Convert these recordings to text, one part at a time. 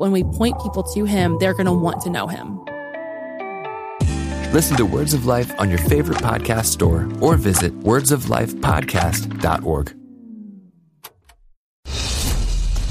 When we point people to him, they're going to want to know him. Listen to Words of Life on your favorite podcast store or visit wordsoflifepodcast.org.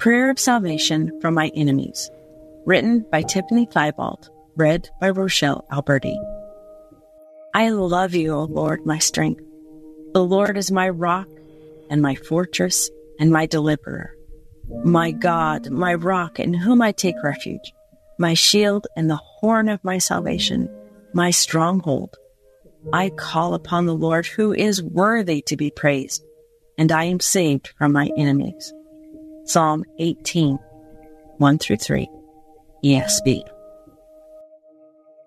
Prayer of Salvation from My Enemies, written by Tiffany Thibault, read by Rochelle Alberti. I love you, O Lord, my strength. The Lord is my rock and my fortress and my deliverer. My God, my rock in whom I take refuge, my shield and the horn of my salvation, my stronghold. I call upon the Lord who is worthy to be praised, and I am saved from my enemies. Psalm 18, 1 through 3, ESV.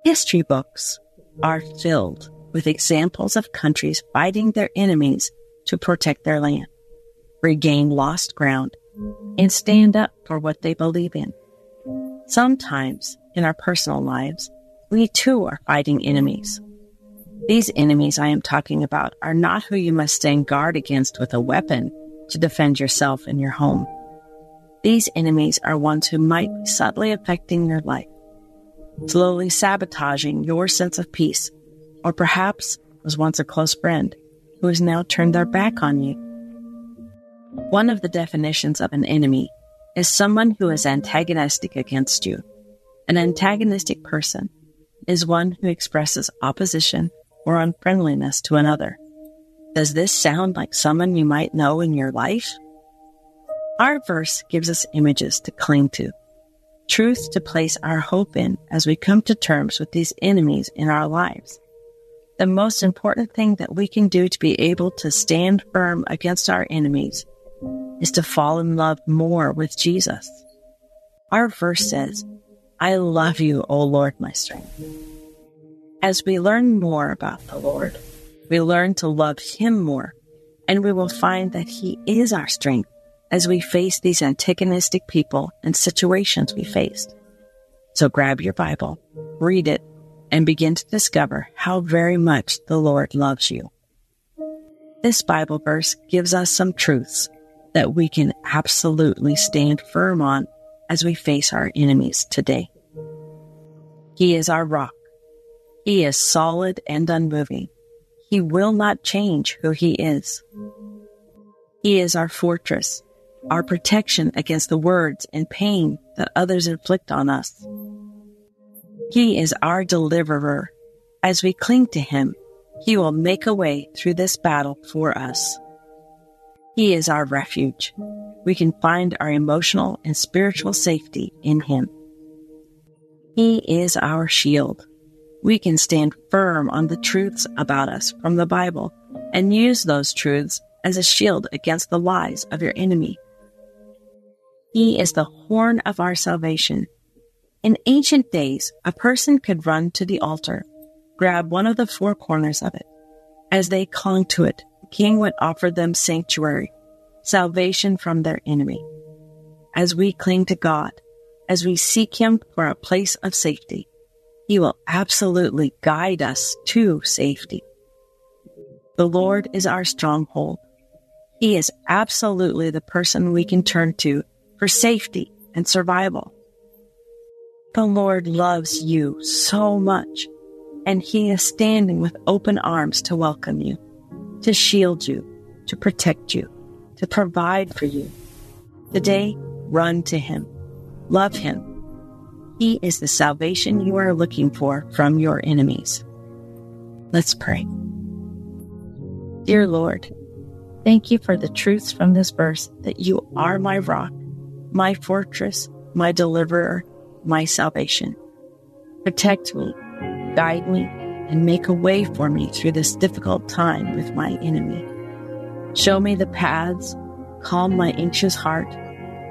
History books are filled with examples of countries fighting their enemies to protect their land, regain lost ground, and stand up for what they believe in. Sometimes in our personal lives, we too are fighting enemies. These enemies I am talking about are not who you must stand guard against with a weapon to defend yourself and your home. These enemies are ones who might be subtly affecting your life, slowly sabotaging your sense of peace, or perhaps was once a close friend who has now turned their back on you. One of the definitions of an enemy is someone who is antagonistic against you. An antagonistic person is one who expresses opposition or unfriendliness to another. Does this sound like someone you might know in your life? Our verse gives us images to cling to, truth to place our hope in as we come to terms with these enemies in our lives. The most important thing that we can do to be able to stand firm against our enemies is to fall in love more with Jesus. Our verse says, I love you, O Lord, my strength. As we learn more about the Lord, we learn to love Him more, and we will find that He is our strength as we face these antagonistic people and situations we faced. So grab your Bible, read it, and begin to discover how very much the Lord loves you. This Bible verse gives us some truths that we can absolutely stand firm on as we face our enemies today. He is our rock. He is solid and unmoving. He will not change who he is. He is our fortress, our protection against the words and pain that others inflict on us. He is our deliverer, As we cling to Him, He will make a way through this battle for us. He is our refuge. We can find our emotional and spiritual safety in Him. He is our shield. We can stand firm on the truths about us from the Bible and use those truths as a shield against the lies of your enemy. He is the horn of our salvation. In ancient days, a person could run to the altar, grab one of the four corners of it. As they clung to it, the king would offer them sanctuary, salvation from their enemy. As we cling to God, as we seek Him for a place of safety, He will absolutely guide us to safety. The Lord is our stronghold. He is absolutely the person we can turn to for safety and survival. The Lord loves you so much, and He is standing with open arms to welcome you, to shield you, to protect you, to provide for you. Today, run to Him. Love Him. He is the salvation you are looking for from your enemies. Let's pray. Dear Lord, thank you for the truths from this verse that you are my rock, my fortress, my deliverer, my salvation. Protect me, guide me, and make a way for me through this difficult time with my enemy. Show me the paths, calm my anxious heart,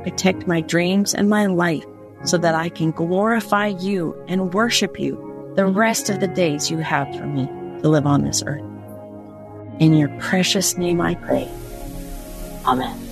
protect my dreams and my life so that I can glorify you and worship you the rest of the days you have for me to live on this earth. In your precious name I pray. Amen.